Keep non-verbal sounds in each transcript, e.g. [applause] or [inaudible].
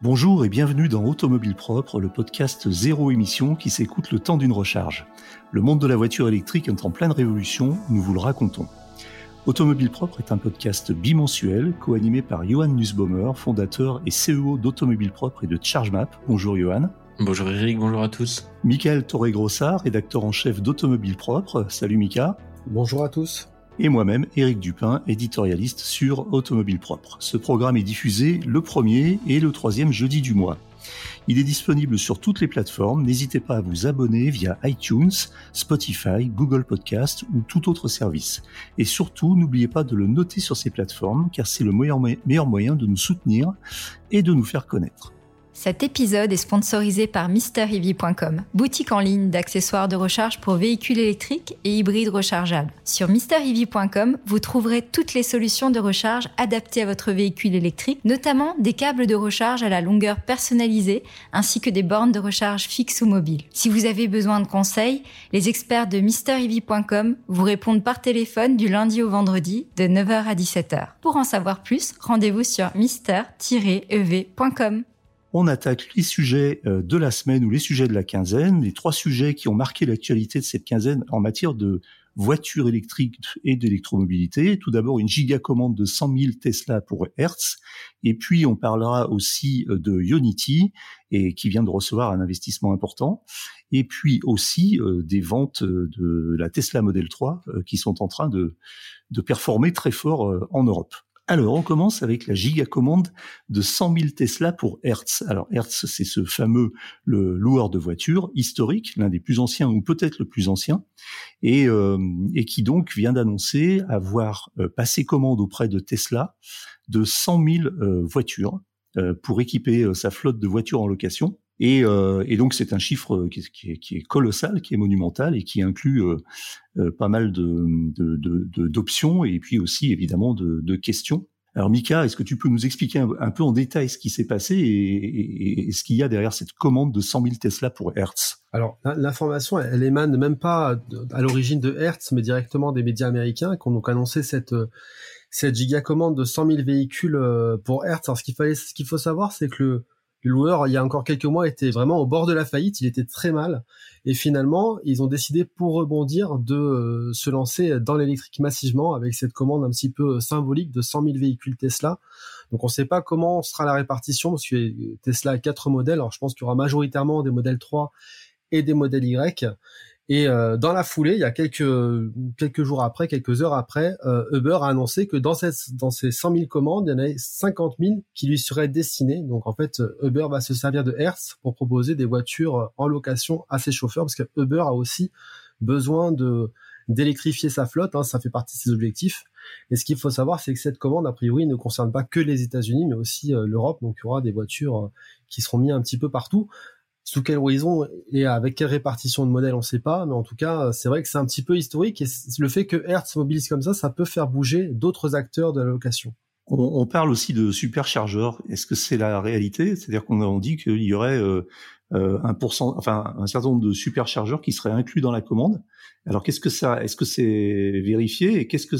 Bonjour et bienvenue dans Automobile Propre, le podcast zéro émission qui s'écoute le temps d'une recharge. Le monde de la voiture électrique est en pleine révolution, nous vous le racontons. Automobile Propre est un podcast bimensuel co-animé par Johan Nussbaumer, fondateur et CEO d'Automobile Propre et de ChargeMap. Bonjour Johan. Bonjour Eric, bonjour à tous. Michael Torré-Grossard, rédacteur en chef d'Automobile Propre. Salut Mika. Bonjour à tous et moi-même, Éric Dupin, éditorialiste sur Automobile Propre. Ce programme est diffusé le premier et le troisième jeudi du mois. Il est disponible sur toutes les plateformes. N'hésitez pas à vous abonner via iTunes, Spotify, Google Podcast ou tout autre service. Et surtout, n'oubliez pas de le noter sur ces plateformes car c'est le meilleur, meilleur moyen de nous soutenir et de nous faire connaître. Cet épisode est sponsorisé par MrEV.com, boutique en ligne d'accessoires de recharge pour véhicules électriques et hybrides rechargeables. Sur MrEV.com, vous trouverez toutes les solutions de recharge adaptées à votre véhicule électrique, notamment des câbles de recharge à la longueur personnalisée ainsi que des bornes de recharge fixes ou mobiles. Si vous avez besoin de conseils, les experts de MrEV.com vous répondent par téléphone du lundi au vendredi de 9h à 17h. Pour en savoir plus, rendez-vous sur mister-ev.com on attaque les sujets euh, de la semaine ou les sujets de la quinzaine, les trois sujets qui ont marqué l'actualité de cette quinzaine en matière de voitures électriques et d'électromobilité. Tout d'abord, une gigacommande de 100 000 Tesla pour Hertz. Et puis, on parlera aussi euh, de Unity, et qui vient de recevoir un investissement important. Et puis aussi euh, des ventes de la Tesla Model 3 qui sont en train de, de performer très fort en Europe. Alors, on commence avec la gigacommande de 100 000 Tesla pour Hertz. Alors, Hertz, c'est ce fameux loueur de voitures historique, l'un des plus anciens ou peut-être le plus ancien, et, euh, qui donc vient d'annoncer avoir euh, passé commande auprès de Tesla de 100 000 euh, voitures pour équiper sa flotte de voitures en location. Et, et, donc c'est un chiffre qui, qui, est, colossal, qui est monumental et qui inclut euh, pas mal d'options et puis aussi évidemment de, questions. Alors Mika, est-ce que tu peux nous expliquer un, peu en détail ce qui s'est passé et, ce qu'il y a derrière cette commande de 100 000 Tesla pour Hertz? Alors l'information, elle, émane même pas à l'origine de Hertz, mais directement des médias américains qui ont donc annoncé cette cette giga commande de 100 000 véhicules euh, pour Hertz. Alors ce qu'il fallait, ce qu'il faut savoir, c'est que le le loueur, il y a encore quelques mois, était vraiment au bord de la faillite. Il était très mal. Et finalement, ils ont décidé, pour rebondir, de euh, se lancer dans l'électrique massivement avec cette commande un petit peu symbolique de 100 000 véhicules Tesla. Donc, on ne sait pas comment sera la répartition parce que Tesla a quatre modèles. Alors, je pense qu'il y aura majoritairement des modèles 3 et des modèles Y. Et euh, dans la foulée, il y a quelques quelques jours après, quelques heures après, euh, Uber a annoncé que dans ces dans ces 100 000 commandes, il y en avait 50 000 qui lui seraient destinées. Donc en fait, Uber va se servir de Hertz pour proposer des voitures en location à ses chauffeurs, parce que Uber a aussi besoin de d'électrifier sa flotte. Hein, ça fait partie de ses objectifs. Et ce qu'il faut savoir, c'est que cette commande, a priori, ne concerne pas que les États-Unis, mais aussi euh, l'Europe. Donc il y aura des voitures qui seront mises un petit peu partout sous quel horizon et avec quelle répartition de modèles, on ne sait pas. Mais en tout cas, c'est vrai que c'est un petit peu historique et le fait que Hertz mobilise comme ça, ça peut faire bouger d'autres acteurs de la location. On, parle aussi de superchargeurs. Est-ce que c'est la réalité? C'est-à-dire qu'on dit qu'il y aurait euh, euh, un pourcent, enfin un certain nombre de superchargeurs qui seraient inclus dans la commande. Alors qu'est-ce que ça Est-ce que c'est vérifié et qu'est-ce que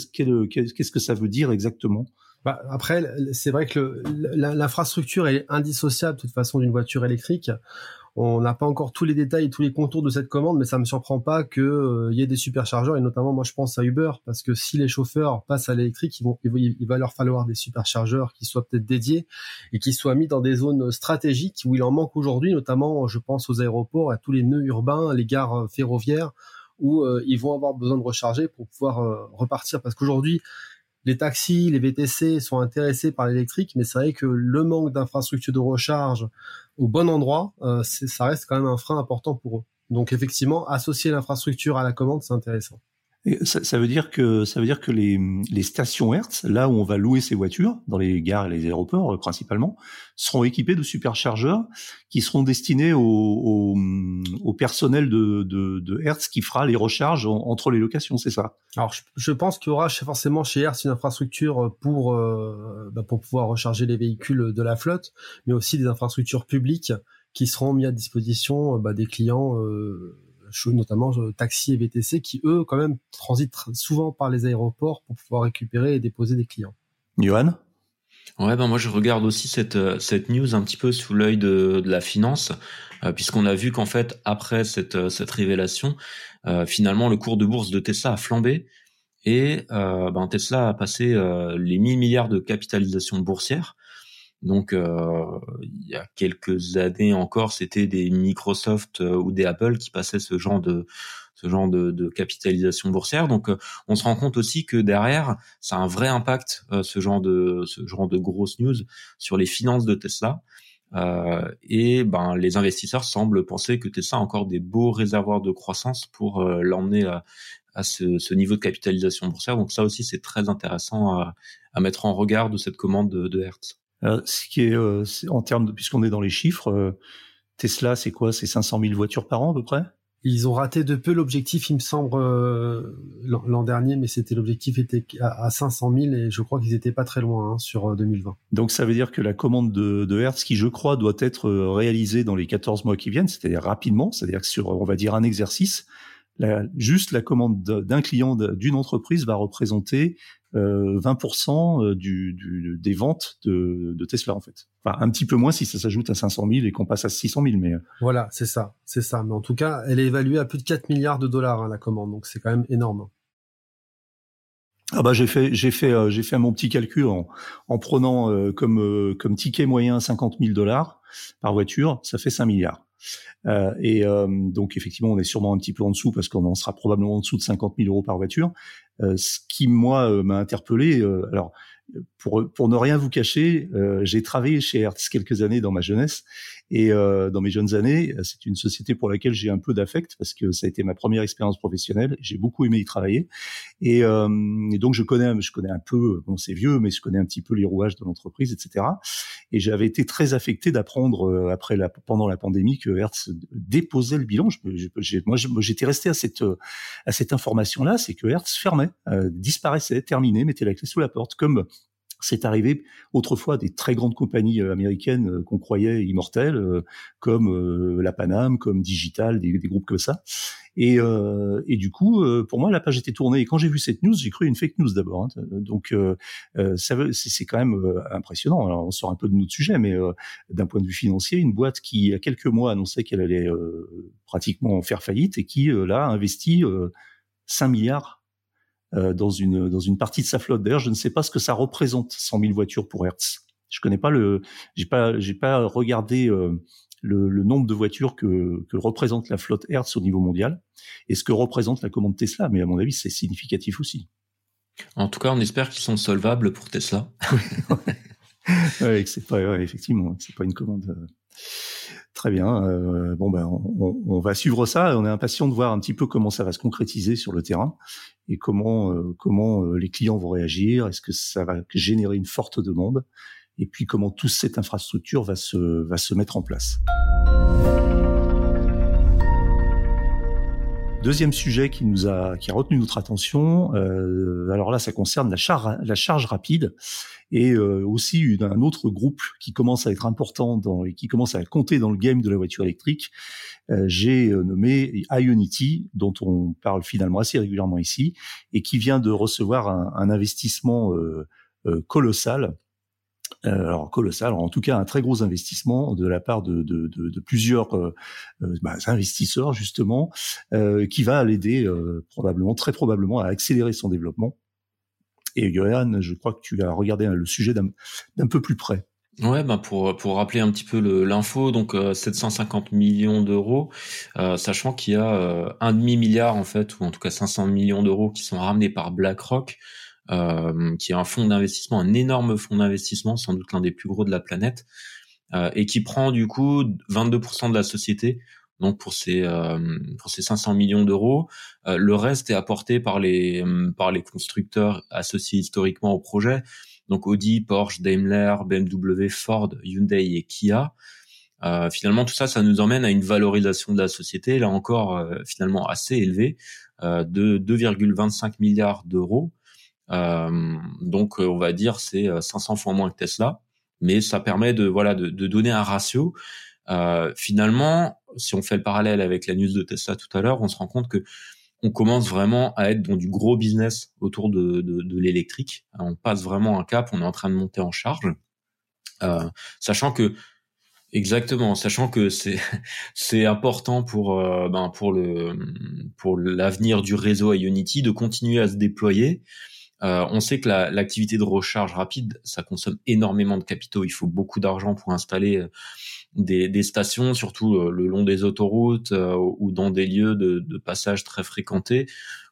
qu'est-ce que ça veut dire exactement? Bah, après, c'est vrai que l'infrastructure est indissociable de toute façon d'une voiture électrique. On n'a pas encore tous les détails et tous les contours de cette commande, mais ça me surprend pas qu'il euh, y ait des superchargeurs et notamment moi je pense à Uber parce que si les chauffeurs passent à l'électrique, il va leur falloir des superchargeurs qui soient peut-être dédiés et qui soient mis dans des zones stratégiques où il en manque aujourd'hui, notamment je pense aux aéroports, à tous les nœuds urbains, les gares euh, ferroviaires où euh, ils vont avoir besoin de recharger pour pouvoir repartir. Parce qu'aujourd'hui les taxis, les VTC sont intéressés par l'électrique, mais c'est vrai que le manque d'infrastructures de recharge au bon endroit, euh, ça reste quand même un frein important pour eux. Donc effectivement, associer l'infrastructure à la commande, c'est intéressant ça, veut dire que ça veut dire que les, les, stations Hertz, là où on va louer ces voitures, dans les gares et les aéroports euh, principalement, seront équipées de superchargeurs qui seront destinés au, au, au personnel de, de, de, Hertz qui fera les recharges entre les locations, c'est ça? Alors je, je pense qu'il y aura forcément chez Hertz une infrastructure pour euh, bah, pour pouvoir recharger les véhicules de la flotte, mais aussi des infrastructures publiques qui seront mises à disposition bah, des clients. Euh, notamment euh, taxi et VTC, qui eux, quand même, transitent souvent par les aéroports pour pouvoir récupérer et déposer des clients. Johan? Ouais, ben moi je regarde aussi cette cette news un petit peu sous l'œil de, de la finance, puisqu'on a vu qu'en fait après cette cette révélation, finalement le cours de bourse de Tesla a flambé et ben, Tesla a passé les 1000 milliards de capitalisation boursière. Donc, euh, il y a quelques années encore, c'était des Microsoft euh, ou des Apple qui passaient ce genre de capitalisation boursière. Donc, euh, on se rend compte aussi que derrière, ça a un vrai impact ce genre de ce grosses news sur les finances de Tesla. et ben, les investisseurs semblent penser que Tesla a encore des beaux réservoirs de croissance pour l'emmener à, ce, niveau de capitalisation boursière. Donc ça aussi, c'est très intéressant à, à, mettre en regard de cette commande de, de Hertz. Euh, ce qui est, euh, en termes de, puisqu'on est dans les chiffres, euh, Tesla, c'est quoi? C'est 500 000 voitures par an à peu près? Ils ont raté de peu l'objectif, il me semble, l'an dernier, mais c'était l'objectif était à 500 000 et je crois qu'ils étaient pas très loin hein, sur 2020. Donc ça veut dire que la commande de, de Hertz, qui je crois doit être réalisée dans les 14 mois qui viennent, c'est-à-dire rapidement, c'est-à-dire que sur, on va dire, un exercice, la, juste la commande d'un client d'une entreprise va représenter 20% euh, euh, du, du, des ventes de, de, Tesla en fait. Enfin un petit peu moins si ça s'ajoute à 500 000 et qu'on passe à 600 000 mais euh. voilà c'est ça c'est ça mais en tout cas elle est évaluée à plus de 4 milliards de dollars hein, la commande donc c'est quand même énorme. Ah bah j'ai fait j'ai fait j'ai fait mon petit calcul en, en prenant comme comme ticket moyen 50 000 dollars par voiture ça fait 5 milliards. Euh, et euh, donc effectivement, on est sûrement un petit peu en dessous parce qu'on en sera probablement en dessous de 50 000 euros par voiture. Euh, ce qui moi m'a interpellé. alors pour, pour ne rien vous cacher, euh, j'ai travaillé chez Hertz quelques années dans ma jeunesse et euh, dans mes jeunes années, c'est une société pour laquelle j'ai un peu d'affect parce que ça a été ma première expérience professionnelle. J'ai beaucoup aimé y travailler et, euh, donc je connais, je connais un peu, bon c'est vieux, mais je connais un petit peu les rouages de l'entreprise, etc. Et j'avais été très affecté d'apprendre euh, après la, pendant la pandémie que Hertz déposait le bilan. Je, je, moi, j'étais resté à cette à cette information là, c'est que Hertz fermait, euh, disparaissait, terminé, mettait la clé sous la porte, comme c'est arrivé autrefois des très grandes compagnies euh, américaines euh, qu'on croyait immortelles, euh, comme la Paname, comme Digital, des, groupes comme ça. Et, et du coup, pour moi, la page était tournée. Et quand j'ai vu cette news, j'ai cru une fake news d'abord. Hein. Donc, ça c'est quand même impressionnant. Alors, on sort un peu de notre sujet, mais d'un point de vue financier, une boîte qui, il y a quelques mois, annonçait qu'elle allait pratiquement faire faillite et qui, là, a investi 5 milliards euh, dans une dans une partie de sa flotte. D'ailleurs, je ne sais pas ce que ça représente 100 000 voitures pour Hertz. Je connais pas le, j'ai pas j'ai pas regardé euh, le, le, nombre de voitures que, que représente la flotte Hertz au niveau mondial et ce que représente la commande Tesla. Mais à mon avis, c'est significatif aussi. En tout cas, on espère qu'ils sont solvables pour Tesla. [laughs] ouais, c'est pas ouais, effectivement, c'est pas une commande. Très bien. Euh, bon ben, on, on, va suivre ça. On est impatient de voir un petit peu comment ça va se concrétiser sur le terrain et comment euh, comment euh, les clients vont réagir. Est-ce que ça va générer une forte demande et puis comment toute cette infrastructure va se va se mettre en place? Deuxième sujet qui nous a qui a retenu notre attention, euh, alors là ça concerne la charge la charge rapide et euh, aussi un autre groupe qui commence à être important dans, et qui commence à compter dans le game de la voiture électrique. Euh, J'ai euh, nommé Ionity, dont on parle finalement assez régulièrement ici, et qui vient de recevoir un, un investissement euh, euh colossal euh, alors colossal, en tout cas un très gros investissement de la part de, de, de, de plusieurs euh, euh bah, investisseurs justement, euh, qui va l'aider euh, probablement, très probablement, à accélérer son développement. Et Johan, je crois que tu as regardé le sujet d'un peu plus près. Ouais, bah pour pour rappeler un petit peu l'info, donc 750 millions d'euros, sachant qu'il y a un demi milliard en fait, ou en tout cas 500 millions d'euros qui sont ramenés par BlackRock euh, qui est un fonds d'investissement, un énorme fonds d'investissement, sans doute l'un des plus gros de la planète, euh, et qui prend du coup 22% de la société. Donc pour ces euh, pour ces 500 millions d'euros, le reste est apporté par les par les constructeurs associés historiquement au projet, donc Audi, Porsche, Daimler, BMW, Ford, Hyundai et Kia. Euh, finalement, tout ça, ça nous emmène à une valorisation de la société, là encore, finalement assez élevée, euh, de 2,25 milliards d'euros, euh, donc, euh, on va dire c'est 500 euh, fois moins que Tesla, mais ça permet de voilà de, de donner un ratio. finalement, si on fait le parallèle avec la news de Tesla tout à l'heure, on se rend compte que on commence vraiment à être dans du gros business autour de, de, l'électrique. On passe vraiment un cap, on est en train de monter en charge, euh, sachant que exactement, sachant que c'est [laughs] c'est important pour euh, ben pour le pour l'avenir du réseau Ionity de continuer à se déployer. Euh, on sait que l'activité de recharge rapide, ça consomme énormément de capitaux. Il faut beaucoup d'argent pour installer euh, des, stations, surtout euh, le long des autoroutes ou dans des lieux de, passage très fréquentés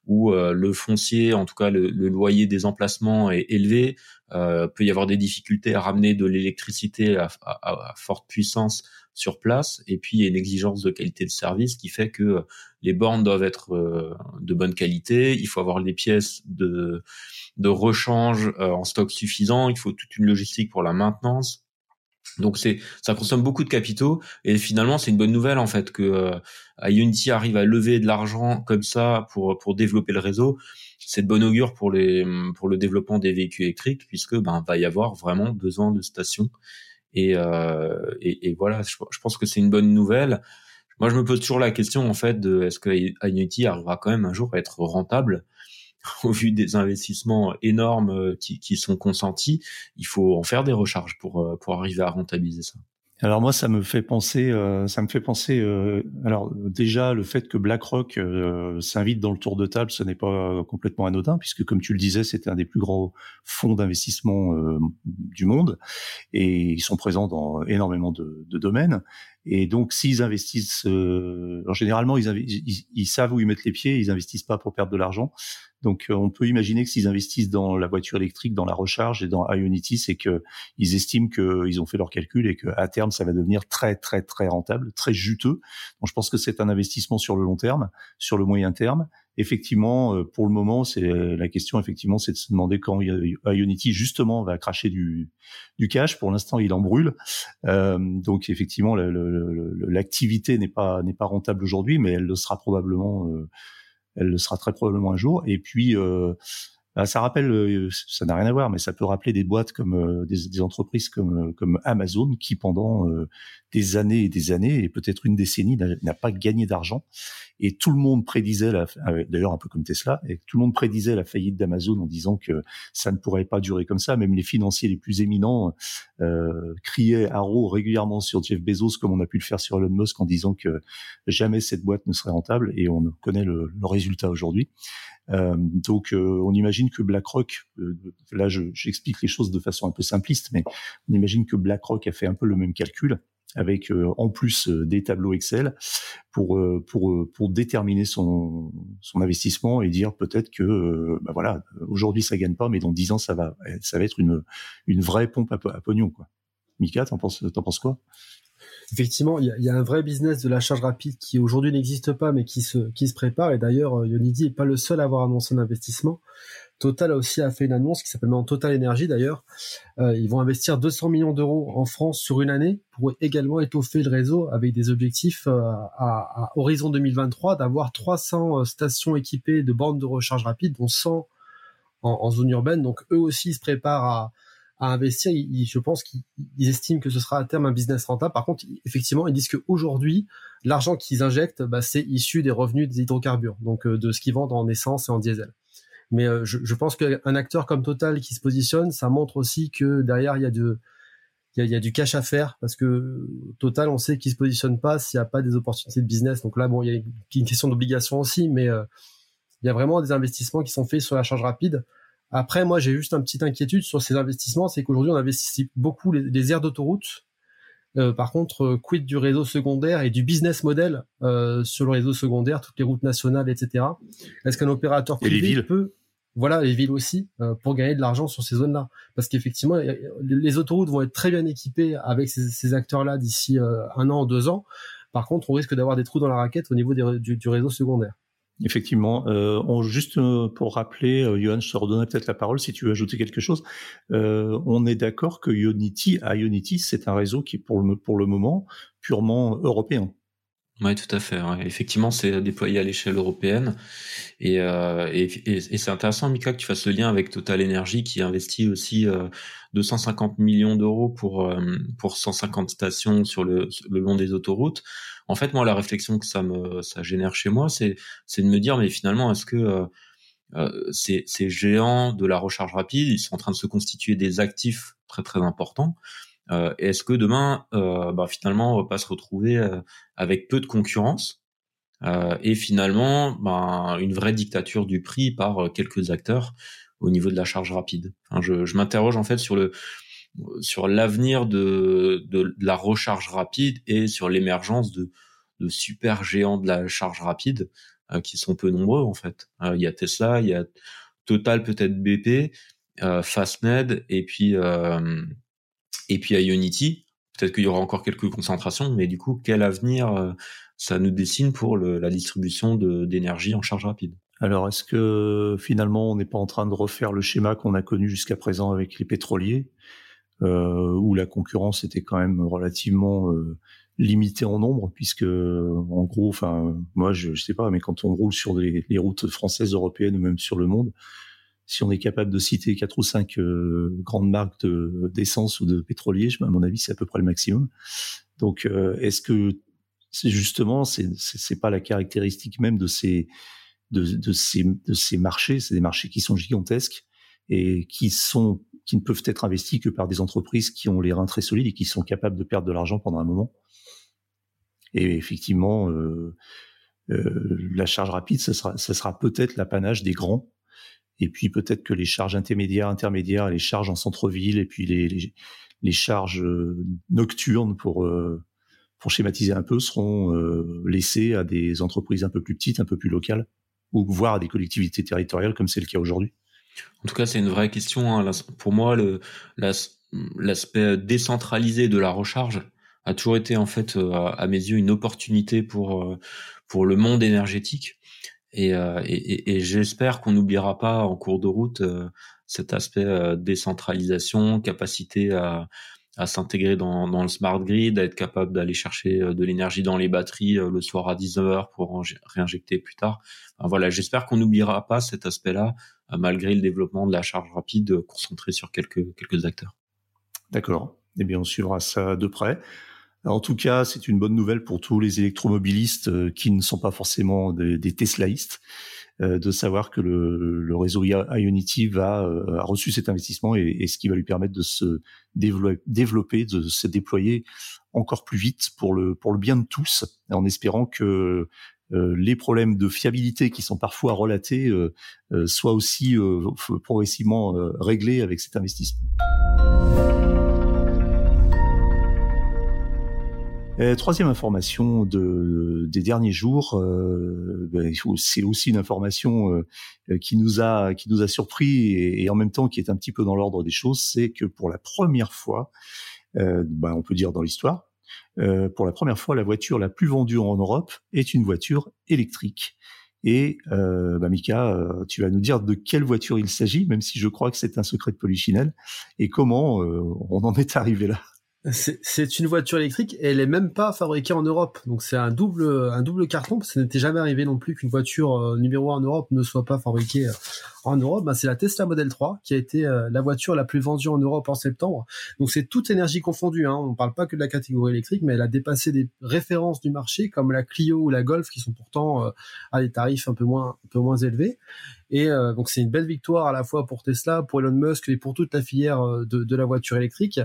où le foncier, en tout cas le, loyer des emplacements est élevé. peut y avoir des difficultés à ramener de l'électricité à, forte puissance sur place. Et puis il y a une exigence de qualité de service qui fait que les bornes doivent être de bonne qualité. Il faut avoir les pièces de de rechange euh, en stock suffisant, il faut toute une logistique pour la maintenance. Donc c'est ça consomme beaucoup de capitaux et finalement c'est une bonne nouvelle en fait que euh, Unity arrive à lever de l'argent comme ça pour pour développer le réseau. C'est de bon augure pour les pour le développement des véhicules électriques puisque ben va y avoir vraiment besoin de stations et euh, et, voilà je, pense que c'est une bonne nouvelle. Moi je me pose toujours la question en fait de est-ce que Unity arrivera quand même un jour à être rentable? [laughs] Au vu des investissements énormes euh, qui, qui, sont consentis, il faut en faire des recharges pour, euh, pour arriver à rentabiliser ça. Alors moi, ça me fait penser, euh, ça me fait penser. Euh, alors déjà, le fait que BlackRock euh, s'invite dans le tour de table, ce n'est pas complètement anodin, puisque comme tu le disais, c'est un des plus grands fonds d'investissement du monde, et ils sont présents dans énormément de domaines. Et donc, s'ils investissent, alors généralement, ils, ils, ils, savent où ils mettent les pieds, ils investissent pas pour perdre de l'argent. Donc, on peut imaginer que s'ils investissent dans la voiture électrique, dans la recharge et dans Ionity, c'est que ils estiment qu'ils ont fait leurs calculs et qu'à terme ça va devenir très très très rentable, très juteux. Donc je pense que c'est un investissement sur le long terme, sur le moyen terme. Effectivement, euh, pour le moment, c'est la question. Effectivement, c'est de se demander quand Ionity justement va cracher du, du cash. Pour l'instant, il en brûle. Euh, donc effectivement, l'activité n'est pas n'est pas rentable aujourd'hui, mais elle le sera probablement. Euh, elle le sera très probablement un jour. Et puis euh, ça rappelle, euh, ça n'a rien à voir, mais ça peut rappeler des boîtes comme euh, des, des, entreprises comme euh, comme Amazon qui pendant des années et des années et peut-être une décennie n'a pas gagné d'argent et tout le monde prédisait d'ailleurs un peu comme Tesla, et tout le monde prédisait la faillite d'Amazon en disant que ça ne pourrait pas durer comme ça. Même les financiers les plus éminents euh, criaient à haut régulièrement sur Jeff Bezos comme on a pu le faire sur Elon Musk en disant que jamais cette boîte ne serait rentable et on connaît le, le résultat aujourd'hui. Euh, donc, euh, on imagine que BlackRock, euh, là, j'explique les choses de façon un peu simpliste, mais on imagine que BlackRock a fait un peu le même calcul avec en plus des tableaux Excel pour pour pour déterminer son son investissement et dire peut-être que bah voilà aujourd'hui ça gagne pas mais dans dix ans ça va ça va être une une vraie pompe à, à pognon quoi. Mika, t'en penses t'en penses quoi? Effectivement, il y, a, un vrai business de la charge rapide qui aujourd'hui n'existe pas, mais qui se, prépare. Et d'ailleurs, euh, Yonidi n'est pas le seul à avoir annoncé un investissement. Total a aussi a fait une annonce qui s'appelle Total Energy d'ailleurs. Euh, ils vont investir 200 millions d'euros en France sur une année pour également étoffer le réseau avec des objectifs euh, à, horizon 2023 d'avoir 300 stations équipées de bornes de recharge rapide, dont 100 en, en zone urbaine. Donc eux aussi se préparent à, à investir, je pense qu'ils estiment que ce sera à terme un business rentable. Par contre, effectivement, ils disent qu'aujourd'hui, l'argent qu'ils injectent, bah, c'est issu des revenus des hydrocarbures, donc euh, de ce qu'ils vendent en essence et en diesel. Mais euh, je, je, pense qu'un acteur comme Total qui se positionne, ça montre aussi que derrière, il y a de il y, a, il y a, du cash à faire parce que Total, on sait qu'il se positionne pas s'il n'y a pas des opportunités de business. Donc là, bon, il y a une question d'obligation aussi, mais euh, il y a vraiment des investissements qui sont faits sur la charge rapide. Après, moi, j'ai juste une petite inquiétude sur ces investissements, c'est qu'aujourd'hui, on investit beaucoup les, aires d'autoroute. Euh, par contre, euh, quid du réseau secondaire et du business model euh, sur le réseau secondaire, toutes les routes nationales, etc. Est-ce qu'un opérateur privé peut, voilà, les villes aussi, pour gagner de l'argent sur ces zones-là? Parce qu'effectivement, les autoroutes vont être très bien équipées avec ces, acteurs-là d'ici un an, deux ans. Par contre, on risque d'avoir des trous dans la raquette au niveau du réseau secondaire. Effectivement. Euh, on, juste euh, pour rappeler, euh, Johan, je te redonnerai peut-être la parole si tu veux ajouter quelque chose. Euh, on est d'accord que Unity, à Unity, c'est un réseau qui est pour le, pour le moment purement européen. Oui, tout à fait. Effectivement, c'est déployé à l'échelle européenne. Et, euh, et, c'est intéressant, Mika, que tu fasses le lien avec Total Energy qui investit aussi euh, 250 millions d'euros pour, euh, pour 150 stations sur le, le long des autoroutes. En fait, moi, la réflexion que ça me ça génère chez moi, c'est de me dire, mais finalement, est-ce que euh, euh, ces, ces géants de la recharge rapide, ils sont en train de se constituer des actifs très très importants euh, Est-ce que demain, euh, bah, finalement, on va pas se retrouver euh, avec peu de concurrence et finalement bah, une vraie dictature du prix par quelques acteurs au niveau de la charge rapide? Je, je m'interroge en fait sur le sur l'avenir de, de, la recharge rapide et sur l'émergence de, de super géants de la charge rapide qui sont peu nombreux en fait. Il y a Tesla, il y a Total peut-être BP, Fastned et puis et puis à Unity, peut-être qu'il y aura encore quelques concentrations, mais du coup, quel avenir euh, ça nous dessine pour la distribution d'énergie en charge rapide? Alors, est-ce que finalement, on n'est pas en train de refaire le schéma qu'on a connu jusqu'à présent avec les pétroliers, euh, où la concurrence était quand même relativement euh, limitée en nombre, puisque en gros, enfin, moi, je, je sais pas, mais quand on roule sur les routes françaises, européennes ou même sur le monde, si on est capable de citer quatre ou cinq euh, grandes marques d'essence ou de pétrolier, à mon avis, c'est à peu près le maximum. Donc, euh, est-ce que c'est justement, c'est c'est pas la caractéristique même de ces de, de ces de ces marchés, c'est des marchés qui sont gigantesques et qui sont qui ne peuvent être investis que par des entreprises qui ont les reins très solides et qui sont capables de perdre de l'argent pendant un moment? Et effectivement, euh, euh, la charge rapide, ce sera, ça sera peut-être l'apanage des grands et puis peut-être que les charges intermédiaires, intermédiaires, les charges en centre-ville, et puis les, les, les charges euh, nocturnes pour euh, pour schématiser un peu, seront euh, laissées à des entreprises un peu plus petites, un peu plus locales, ou voire à des collectivités territoriales comme c'est le cas aujourd'hui. En tout cas, c'est une vraie question. Hein. Pour moi, l'aspect décentralisé de la recharge a toujours été en fait à mes yeux une opportunité pour pour le monde énergétique euh, et, et, et j'espère qu'on n'oubliera pas en cours de route euh, cet aspect euh, décentralisation, capacité à, à s'intégrer dans, dans, le smart grid, à être capable d'aller chercher de l'énergie dans les batteries le soir à 10 heures pour réinjecter plus tard. voilà, j'espère qu'on n'oubliera pas cet aspect-là, malgré le développement de la charge rapide concentré sur quelques, quelques acteurs. D'accord. Eh bien, on suivra ça de près. En tout cas, c'est une bonne nouvelle pour tous les électromobilistes euh, qui ne sont pas forcément des, des Teslaïstes, euh, de savoir que le, réseau Ionity va, euh, a reçu cet investissement et, ce qui va lui permettre de se développer, de se déployer encore plus vite pour le bien de tous, en espérant que les problèmes de fiabilité qui sont parfois relatés soient aussi progressivement réglés avec cet investissement. Euh, troisième information de, des derniers jours, euh, ben, c'est aussi une information euh, qui nous a qui nous a surpris et, en même temps qui est un petit peu dans l'ordre des choses, c'est que pour la première fois, ben, on peut dire dans l'histoire, pour la première fois, la voiture la plus vendue en Europe est une voiture électrique. Et bah Mika, tu vas nous dire de quelle voiture il s'agit, même si je crois que c'est un secret de Polichinelle, et comment on en est arrivé là. C'est une voiture électrique et elle est même pas fabriquée en Europe. Donc c'est un double un double carton parce que ça n'était jamais arrivé non plus qu'une voiture euh, numéro 1 en Europe ne soit pas fabriquée euh, en Europe. Ben, c'est la Tesla Model 3 qui a été euh, la voiture la plus vendue en Europe en septembre. Donc c'est toute énergie confondue. Hein. On parle pas que de la catégorie électrique, mais elle a dépassé des références du marché comme la Clio ou la Golf qui sont pourtant à des tarifs un peu moins un peu moins élevés. Et donc c'est une belle victoire à la fois pour Tesla, pour Elon Musk et pour toute la filière de, de la voiture électrique.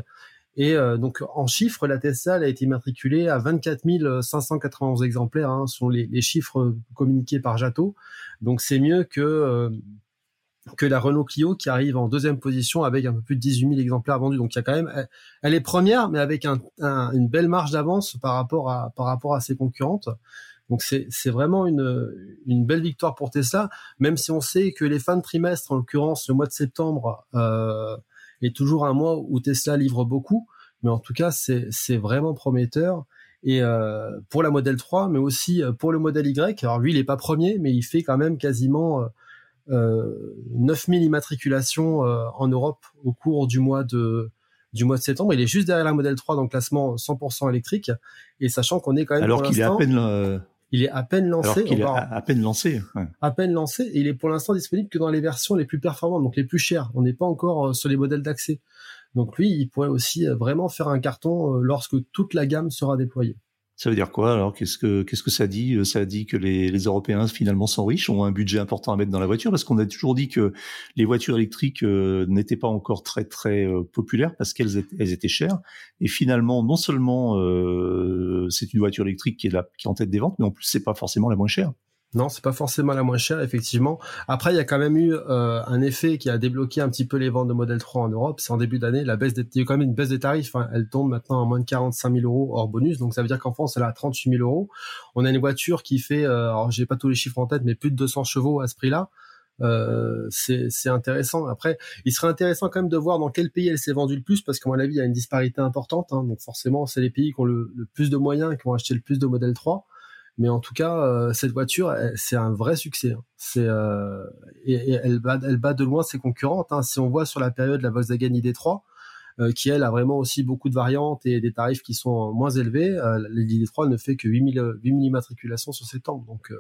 Et euh, donc en chiffres, la Tesla elle a été immatriculée à 24 591 exemplaires, hein, sont les, chiffres communiqués par Jato. Donc c'est mieux que euh, que la Renault Clio qui arrive en deuxième position avec un peu plus de 18 000 exemplaires vendus. Donc il y a quand même, elle, est première, mais avec un, une belle marge d'avance par rapport à par rapport à ses concurrentes. Donc c'est vraiment une une belle victoire pour Tesla, même si on sait que les fins de trimestre, en l'occurrence le mois de septembre. Euh, est toujours un mois où Tesla livre beaucoup, mais en tout cas c'est c'est vraiment prometteur. Et euh, pour la modèle 3, mais aussi euh, pour le modèle Y. Alors lui, il est pas premier, mais il fait quand même quasiment euh, 9000 immatriculations euh, en Europe au cours du mois de du mois de septembre. Il est juste derrière la modèle 3 dans le classement 100% électrique. Et sachant qu'on est quand même alors qu'il est à peine euh, il est à peine lancé. Alors qu'il est à, peine lancé. À peine lancé. Et il est pour l'instant disponible que dans les versions les plus performantes, donc les plus chères. On n'est pas encore euh, sur les modèles d'accès. Donc lui, il pourrait aussi euh, vraiment faire un carton lorsque toute la gamme sera déployée. Ça veut dire quoi alors? Qu'est-ce que qu'est-ce que ça dit? Euh, Ça dit que les, les Européens finalement sont riches, ont un budget important à mettre dans la voiture parce qu'on a toujours dit que les voitures électriques euh, n'étaient pas encore très très euh, populaires parce qu'elles étaient, elles étaient chères. Et finalement, non seulement c'est une voiture électrique qui est là, qui est en tête des ventes, mais en plus c'est pas forcément la moins chère. Non, c'est pas forcément la moins chère, effectivement. Après, il y a quand même eu euh, un effet qui a débloqué un petit peu les ventes de Model 3 en Europe. C'est en début d'année, la baisse des, il y a quand même une baisse des tarifs. Hein. Elle tombe maintenant à moins de 45 000 euros hors bonus. Donc, ça veut dire qu'en France, elle a 38 000 euros. On a une voiture qui fait, euh, alors j'ai pas tous les chiffres en tête, mais plus de 200 chevaux à ce prix-là. Euh, c'est intéressant. Après, il serait intéressant quand même de voir dans quel pays elle s'est vendue le plus, parce qu'à mon avis, il y a une disparité importante. Hein. donc forcément, c'est les pays qui ont le, plus de moyens, qui ont acheté le plus de Model 3. Mais en tout cas, euh, cette voiture, c'est un vrai succès. Hein. C'est euh, et, elle bat, elle bat de loin ses concurrentes. Hein. Si on voit sur la période la Volkswagen ID3, euh, qui elle a vraiment aussi beaucoup de variantes et des tarifs qui sont moins élevés, l'ID3 ne fait que 8000 8000 immatriculations sur septembre. Donc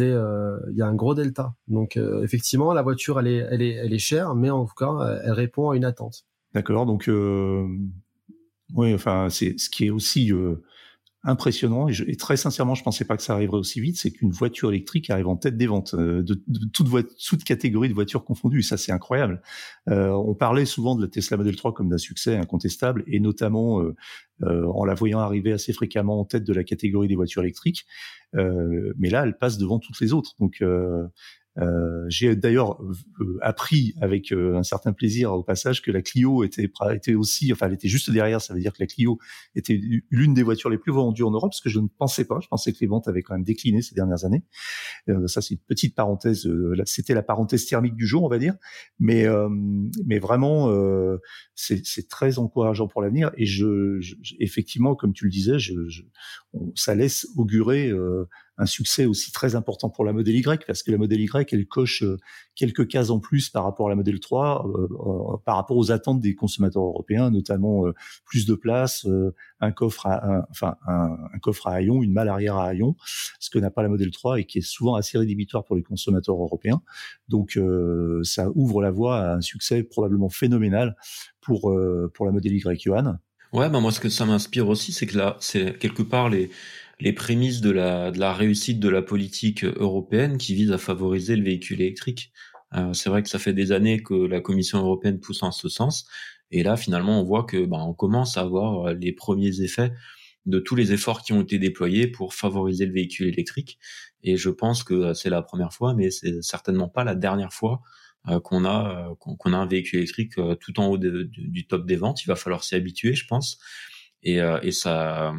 il y a un gros delta. Donc effectivement, la voiture elle est elle est elle est chère, mais en tout cas, elle répond à une attente. D'accord. Donc oui, enfin c'est ce qui est aussi impressionnant et, très sincèrement, je pensais pas que ça arriverait aussi vite. C'est qu'une voiture électrique arrive en tête des ventes euh, de, de, toute, toute catégorie de voitures confondues. Ça, c'est incroyable. Euh, on parlait souvent de la Tesla Model 3 comme d'un succès incontestable et notamment euh, euh, en la voyant arriver assez fréquemment en tête de la catégorie des voitures électriques. Mais là, elle passe devant toutes les autres. Donc euh, j'ai d'ailleurs euh, appris avec euh, un certain plaisir au passage que la Clio était, était aussi, enfin elle était juste derrière, ça veut dire que la Clio était l'une des voitures les plus vendues en Europe, ce que je ne pensais pas. Je pensais que les ventes avaient quand même décliné ces dernières années. ça c'est une petite parenthèse, c'était la parenthèse thermique du jour, on va dire, mais mais vraiment c'est très encourageant pour l'avenir et je, je, effectivement, comme tu le disais, je, ça laisse augurer un succès aussi très important pour la modèle Y parce que la modèle Y elle coche euh, quelques cases en plus par rapport à la modèle 3 euh, euh, par rapport aux attentes des consommateurs européens notamment plus de place un coffre à enfin un, coffre à haillons une malle arrière à haillons ce que n'a pas la modèle 3 et qui est souvent assez rédhibitoire pour les consommateurs européens. Donc ça ouvre la voie à un succès probablement phénoménal pour pour la modèle Y Johan. Ouais, bah moi ce que ça m'inspire aussi, c'est que là, c'est quelque part les les prémices de la, de la réussite de la politique européenne qui vise à favoriser le véhicule électrique. Euh, c'est vrai que ça fait des années que la Commission européenne pousse en ce sens, et là finalement on voit que ben, on commence à avoir les premiers effets de tous les efforts qui ont été déployés pour favoriser le véhicule électrique. Et je pense que c'est la première fois, mais c'est certainement pas la dernière fois euh, qu'on a euh, qu'on a un véhicule électrique euh, tout en haut du top des ventes. Il va falloir s'y habituer, je pense. Et, euh, et ça,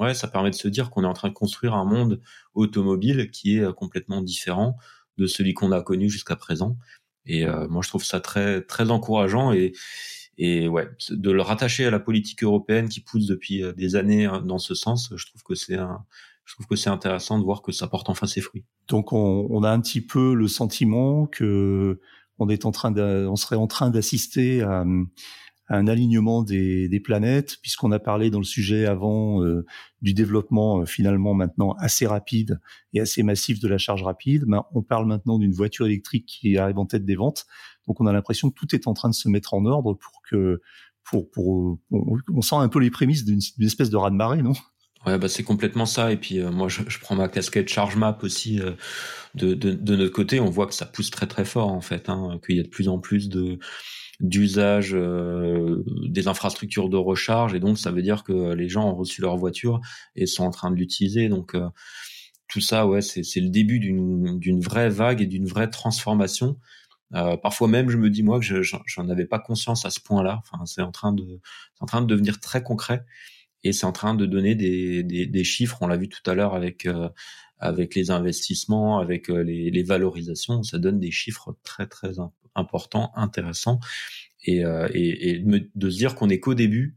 ouais, ça permet de se dire qu'on est en train de construire un monde automobile qui est euh, complètement différent de celui qu'on a connu jusqu'à présent. Et euh, moi, je trouve ça très très encourageant et et ouais, de le rattacher à la politique européenne qui pousse depuis des années hein, dans ce sens, je trouve que c'est un je trouve que c'est intéressant de voir que ça porte enfin ses fruits. Donc on, on a un petit peu le sentiment que on est en train de, on serait en train d'assister à un alignement des, des planètes, puisqu'on a parlé dans le sujet avant euh, du développement euh, finalement maintenant assez rapide et assez massif de la charge rapide. Ben, on parle maintenant d'une voiture électrique qui arrive en tête des ventes. Donc on a l'impression que tout est en train de se mettre en ordre pour que pour pour on, sent un peu les prémices d'une espèce de raz de marée, non? Ouais, bah c'est complètement ça. Et puis euh, moi, je, je, prends ma casquette charge map aussi de, de, de, notre côté. On voit que ça pousse très très fort en fait, hein, qu'il y a de plus en plus de d'usage euh, des infrastructures de recharge. Et donc ça veut dire que les gens ont reçu leur voiture et sont en train de l'utiliser. Donc euh, tout ça ouais c'est le début d'une vraie vague et d'une vraie transformation. Euh, parfois même je me dis moi que je j'en avais pas conscience à ce point-là. Enfin c'est en train de en train de devenir très concret. Et c'est en train de donner des des, des chiffres. On l'a vu tout à l'heure avec avec les investissements, avec les, les, valorisations, ça donne des chiffres très très important, intéressant, et, euh, et, et de, se dire qu'on est qu'au début.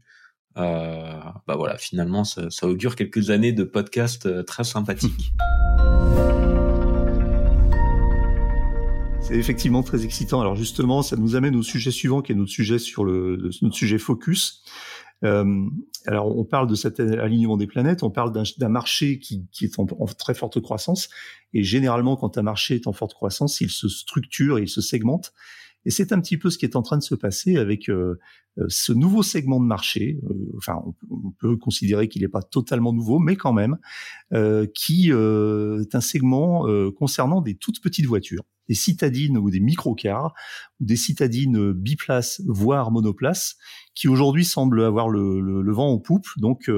Euh, bah voilà, finalement, ça, ça, augure quelques années de podcast euh, très sympathiques. [laughs] C'est effectivement très excitant. Alors justement, ça nous amène au sujet suivant, qui est notre sujet sur le notre sujet focus. Euh, alors, on parle de cet alignement des planètes, on parle d'un marché qui, est en, très forte croissance, et généralement, quand un marché est en forte croissance, il se structure il se segmente. Et c'est un petit peu ce qui est en train de se passer avec euh, euh, ce nouveau segment de marché. Euh, enfin, on, peut considérer qu'il n'est pas totalement nouveau, mais quand même, qui est un segment concernant des toutes petites voitures, des citadines ou des microcars, ou des citadines biplaces, voire monoplaces, qui aujourd'hui semblent avoir le, vent en poupe. Donc,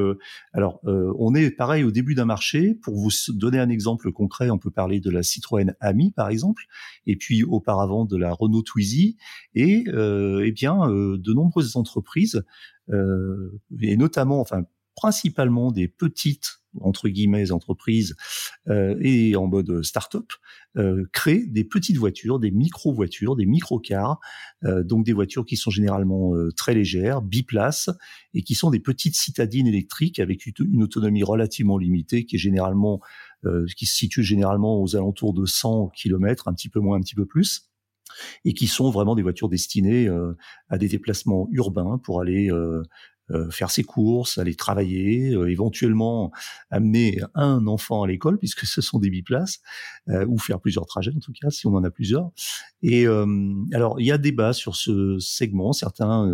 alors, on est pareil au début d'un marché. Pour vous donner un exemple concret, on peut parler de la Citroën Ami, par exemple, et puis auparavant de la Renault Twizy, et eh bien de nombreuses entreprises, euh, et notamment, enfin principalement des petites entre guillemets entreprises euh, et en mode start-up euh, créent des petites voitures, des micro-voitures, des micro-cars, euh, donc des voitures qui sont généralement euh, très légères, biplaces et qui sont des petites citadines électriques avec une autonomie relativement limitée qui est généralement euh, qui se situe généralement aux alentours de 100 km, un petit peu moins, un petit peu plus et qui sont vraiment des voitures destinées euh, à des déplacements urbains pour aller euh, faire ses courses, aller travailler, éventuellement amener un enfant à l'école puisque ce sont des biplaces, ou faire plusieurs trajets en tout cas si on en a plusieurs. Et alors il y a débat sur ce segment. Certains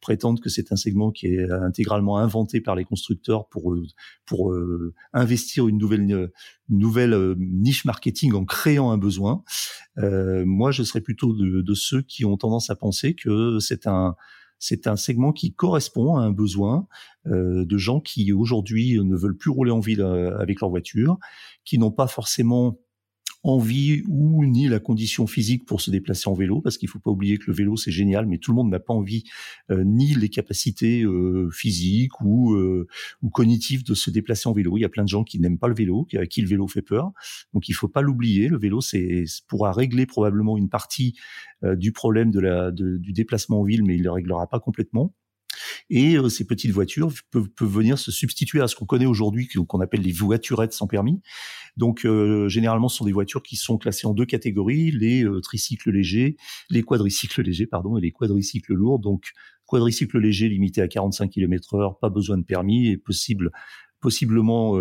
prétendent que c'est un segment qui est intégralement inventé par les constructeurs pour pour investir une nouvelle une nouvelle niche marketing en créant un besoin. Euh, moi, je serais plutôt de, de, ceux qui ont tendance à penser que c'est un c'est un segment qui correspond à un besoin euh, de gens qui aujourd'hui ne veulent plus rouler en ville euh, avec leur voiture, qui n'ont pas forcément envie ou ni la condition physique pour se déplacer en vélo, parce qu'il faut pas oublier que le vélo c'est génial, mais tout le monde n'a pas envie euh, ni les capacités euh, physiques ou euh, ou cognitives de se déplacer en vélo. Il y a plein de gens qui n'aiment pas le vélo, à qui le vélo fait peur. Donc il faut pas l'oublier. Le vélo c'est pourra régler probablement une partie du problème de la du déplacement en ville, mais il le réglera pas complètement. Et euh, ces petites voitures peuvent, peuvent, venir se substituer à ce qu'on connaît aujourd'hui, qu'on appelle les voiturettes sans permis. Donc euh, généralement, ce sont des voitures qui sont classées en deux catégories les euh, tricycles légers, les quadricycles légers, pardon, et les quadricycles lourds. Donc quadricycle léger limité à 45 km/h, pas besoin de permis et possible possiblement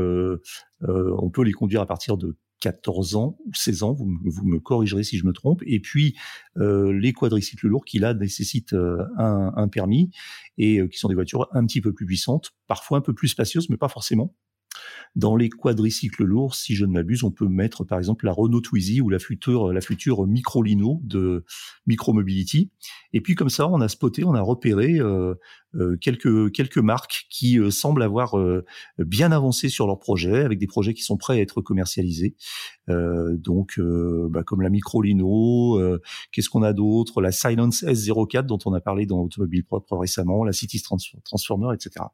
on peut les conduire à partir de 14 ans ou 16 ans, vous, me corrigerez si je me trompe, et puis euh, les quadricycles lourds qui là nécessitent euh, un, un, permis et euh, qui sont des voitures un petit peu plus puissantes, parfois un peu plus spacieuses, mais pas forcément. Dans les quadricycles lourds, si je ne m'abuse, on peut mettre par exemple la Renault Twizy ou la future, la future Microlino de Micromobility. Et puis comme ça, on a spoté, on a repéré euh, quelques quelques marques qui euh, semblent avoir euh, bien avancé sur leur projet, avec des projets qui sont prêts à être commercialisés. donc, bah, comme la Microlino, qu'est-ce qu'on a d'autre? La Silence S04 dont on a parlé dans Automobile Propre récemment, la City Transformer, etc.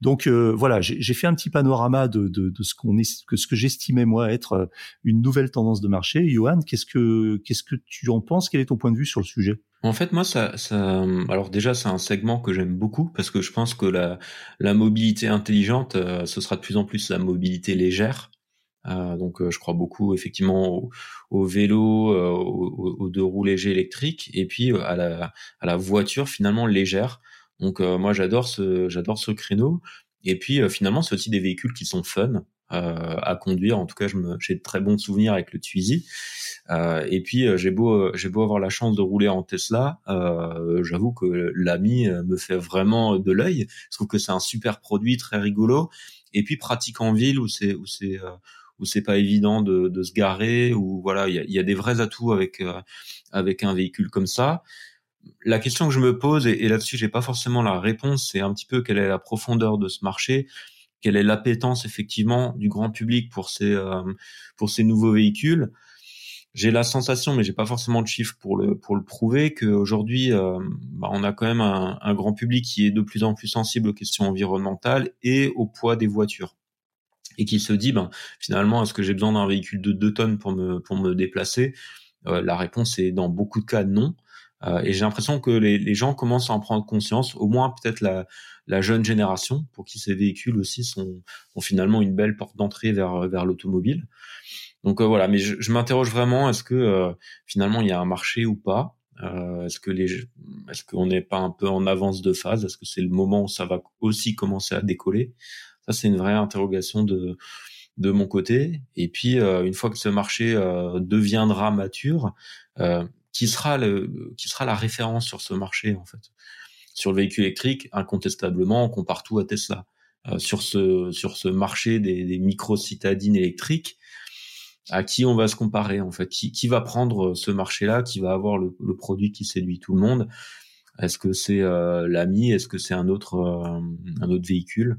Donc voilà, j'ai fait un petit panorama de, de, de ce qu'on est, que ce que j'estimais moi être une nouvelle tendance de marché. Johan, qu'est-ce que qu'est-ce que tu en penses? Quel est ton point de vue sur le sujet? En fait, moi, ça, alors déjà, c'est un segment que j'aime beaucoup parce que je pense que la, mobilité intelligente, euh, ce sera de plus en plus la mobilité légère. Euh, donc, euh, je crois beaucoup effectivement au, au vélo, aux, aux, deux roues légers électriques, et puis à la, à la voiture finalement légère. Donc, moi, j'adore ce, j'adore ce créneau. Et puis, finalement, c'est aussi des véhicules qui sont fun. Euh, à conduire. En tout cas, j'ai de très bons souvenirs avec le Twizy. Euh, et puis euh, j'ai beau j'ai beau avoir la chance de rouler en Tesla, j'avoue que l'ami me fait vraiment de l'œil. Je trouve que c'est un super produit, très rigolo, et puis pratique en ville où c'est où c'est où c'est pas évident de, de, se garer, où voilà, il y a, y a, des vrais atouts avec avec un véhicule comme ça. La question que je me pose, et, et là-dessus j'ai pas forcément la réponse, c'est un petit peu quelle est la profondeur de ce marché quelle est l'appétence effectivement du grand public pour ces euh, pour ces nouveaux véhicules. J'ai la sensation, mais j'ai pas forcément de chiffres pour le prouver, qu'aujourd'hui euh, bah, on a quand même un, grand public qui est de plus en plus sensible aux questions environnementales et au poids des voitures et qui se dit ben finalement est-ce que j'ai besoin d'un véhicule de 2 tonnes pour me pour me déplacer? Euh, La réponse est dans beaucoup de cas non. Et j'ai l'impression que les, gens commencent à en prendre conscience, au moins peut-être la, jeune génération, pour qui ces véhicules aussi sont, ont finalement une belle porte d'entrée vers, vers l'automobile. Donc voilà, mais je, m'interroge vraiment, est-ce que finalement il y a un marché ou pas? Euh, est-ce que les, est-ce qu'on n'est pas un peu en avance de phase? Est-ce que c'est le moment où ça va aussi commencer à décoller? Ça, c'est une vraie interrogation de de mon côté. Et puis, euh, une fois que ce marché euh, deviendra mature, qui sera le, qui sera la référence sur ce marché en fait. Sur le véhicule électrique, incontestablement, on compare tout à Tesla. sur ce sur ce marché des, des micro citadines électriques, à qui on va se comparer en fait? Qui, qui va prendre euh, ce marché-là qui va avoir le, le, produit qui séduit tout le monde? Est-ce que c'est euh, l'ami? Est-ce que c'est un autre euh, un autre véhicule?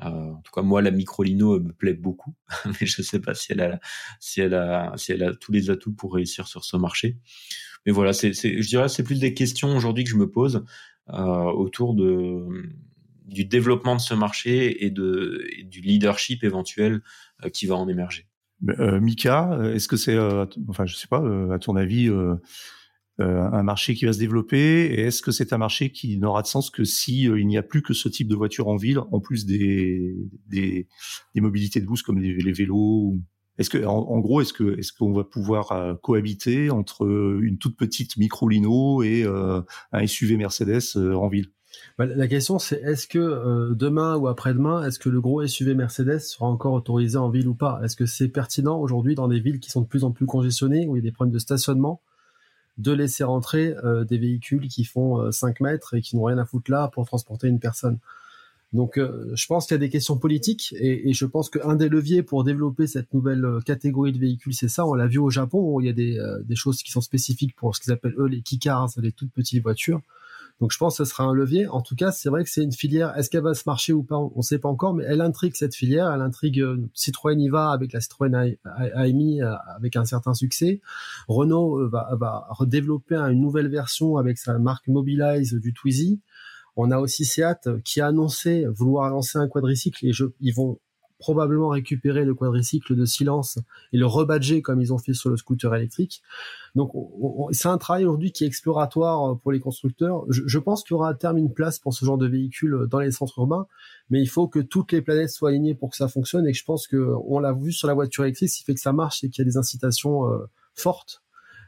Euh, en tout cas moi la microlino me plaît beaucoup [laughs] mais je sais pas si elle a si elle a si elle a tous les atouts pour réussir sur ce marché mais voilà c'est je dirais c'est plus des questions aujourd'hui que je me pose autour de du développement de ce marché et de du leadership éventuel qui va en émerger. Euh, Mika, euh, est-ce que c'est, euh, enfin, je sais pas, à ton avis, un marché qui va se développer Et est-ce que c'est un marché qui n'aura de sens que si il n'y a plus que ce type de voiture en ville, en plus des des, des mobilités de boost comme les vélos Est-ce que, en, gros, est-ce que est-ce qu'on va pouvoir cohabiter entre une toute petite micro lino et un SUV Mercedes en ville? Bah, la question, c'est est-ce que euh, demain ou après-demain, est-ce que le gros SUV Mercedes sera encore autorisé en ville ou pas? Est-ce que c'est pertinent aujourd'hui dans des villes qui sont de plus en plus congestionnées, où il y a des problèmes de stationnement, de laisser rentrer euh, des véhicules qui font 5 euh, mètres et qui n'ont rien à foutre là pour transporter une personne? Donc, je pense qu'il y a des questions politiques et, et je pense qu'un des leviers pour développer cette nouvelle catégorie de véhicules, c'est ça. On l'a vu au Japon où il y a des, des choses qui sont spécifiques pour ce qu'ils appellent eux les kikars, les toutes petites voitures. Donc je pense que ce sera un levier. En tout cas, c'est vrai que c'est une filière. Est-ce qu'elle va se marcher ou pas? On ne sait pas encore, mais elle intrigue cette filière. Elle intrigue euh, Citroën y va avec la Citroën AMI euh, avec un certain succès. Renault euh, va, va redévelopper une nouvelle version avec sa marque Mobilize du Twizy. On a aussi Seat qui a annoncé vouloir lancer un quadricycle et je, ils vont probablement récupérer le quadricycle de silence et le rebadger comme ils ont fait sur le scooter électrique. Donc c'est un travail aujourd'hui qui est exploratoire euh, pour les constructeurs. Je, pense qu'il y aura à terme une place pour ce genre de véhicule dans les centres urbains, mais il faut que toutes les planètes soient alignées pour que ça fonctionne. Et je pense que on l'a vu sur la voiture électrique, ce fait que ça marche, et qu'il y a des incitations euh, fortes.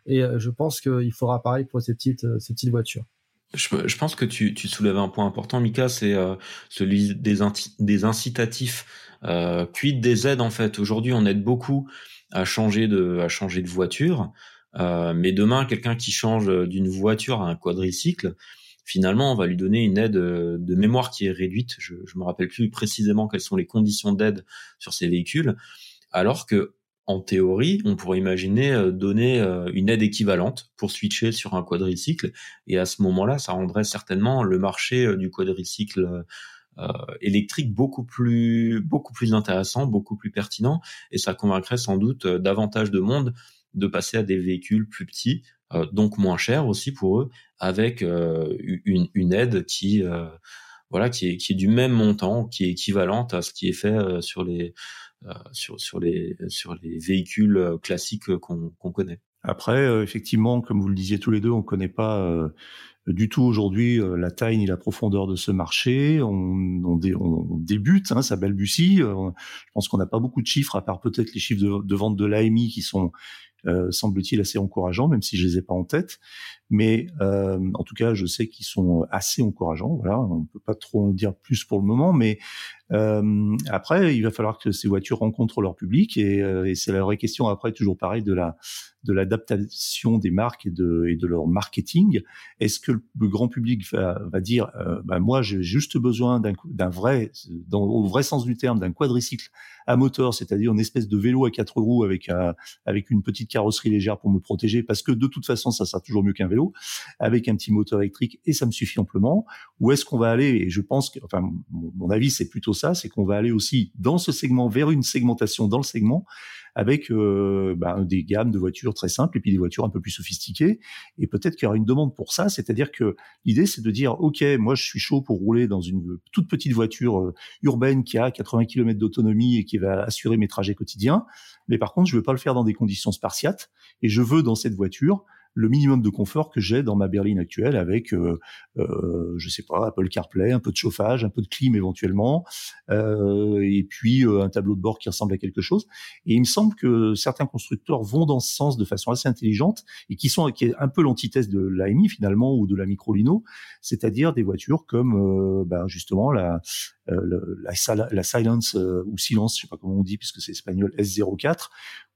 Et euh, je pense qu'il faudra pareil pour ces petites, ces petites voitures. Je, pense que tu, soulèves un point important, Mika, c'est celui des, incitatifs euh, des aides en fait Aujourd'hui, on aide beaucoup à changer de voiture, euh, mais demain, quelqu'un qui change d'une voiture à un quadricycle, finalement, on va lui donner une aide de mémoire qui est réduite. Je, je me rappelle plus précisément quelles sont les conditions d'aide sur ces véhicules, alors que en théorie, on pourrait imaginer euh, donner euh, une aide équivalente pour switcher sur un quadricycle, et à ce moment-là, ça rendrait certainement le marché euh, du quadricycle électrique beaucoup plus beaucoup plus intéressant, beaucoup plus pertinent, et ça convaincrait sans doute davantage de monde de passer à des véhicules plus petits, donc moins chers aussi pour eux, avec une, une, aide qui voilà qui est qui est du même montant, qui est équivalente à ce qui est fait sur les sur sur les sur les véhicules classiques qu'on qu'on connaît. Après, effectivement, comme vous le disiez tous les deux, on ne connaît pas du tout aujourd'hui euh, la taille ni la profondeur de ce marché. On, débute, hein, ça balbutie. Euh, je pense qu'on n'a pas beaucoup de chiffres, à part peut-être les chiffres de, vente de l'AMI qui sont euh, semble-t-il assez encourageants, même si je les ai pas en tête. Mais euh, en tout cas, je sais qu'ils sont assez encourageants. Voilà, on peut pas trop en dire plus pour le moment, mais euh, après, il va falloir que ces voitures rencontrent leur public et, euh, et c'est la vraie question. Après, toujours pareil de la de l'adaptation des marques et de de leur marketing. Est-ce que le grand public va, va dire, bah, moi, j'ai juste besoin d'un vrai, au vrai sens du terme, d'un quadricycle à moteur, c'est-à-dire une espèce de vélo à quatre roues avec avec une petite carrosserie légère pour me protéger, parce que de toute façon, ça sera toujours mieux qu'un vélo, avec un petit moteur électrique et ça me suffit amplement. Où est-ce qu'on va aller Et je pense que, enfin, mon, avis, c'est plutôt ça, c'est qu'on va aller aussi dans ce segment vers une segmentation dans le segment avec euh, bah, des gammes de voitures très simples et puis des voitures un peu plus sophistiquées. Et peut-être qu'il y aura une demande pour ça, c'est-à-dire que l'idée c'est de dire ok, moi je suis chaud pour rouler dans une toute petite voiture euh, urbaine qui a 80 km d'autonomie et qui va assurer mes trajets quotidiens, mais par contre je veux pas le faire dans des conditions spartiates et je veux dans cette voiture le minimum de confort que j'ai dans ma berline actuelle avec, euh, euh, je sais pas, Apple CarPlay, un peu de chauffage, un peu de clim éventuellement, euh, et puis euh, un tableau de bord qui ressemble à quelque chose. Et il me semble que certains constructeurs vont dans ce sens de façon assez intelligente et qui sont qui est un peu l'antithèse de l'AMI finalement ou de la microlino, c'est-à-dire des voitures comme euh, ben, justement la euh, la, la, Silence ou Silence, je sais pas comment on dit puisque c'est espagnol S04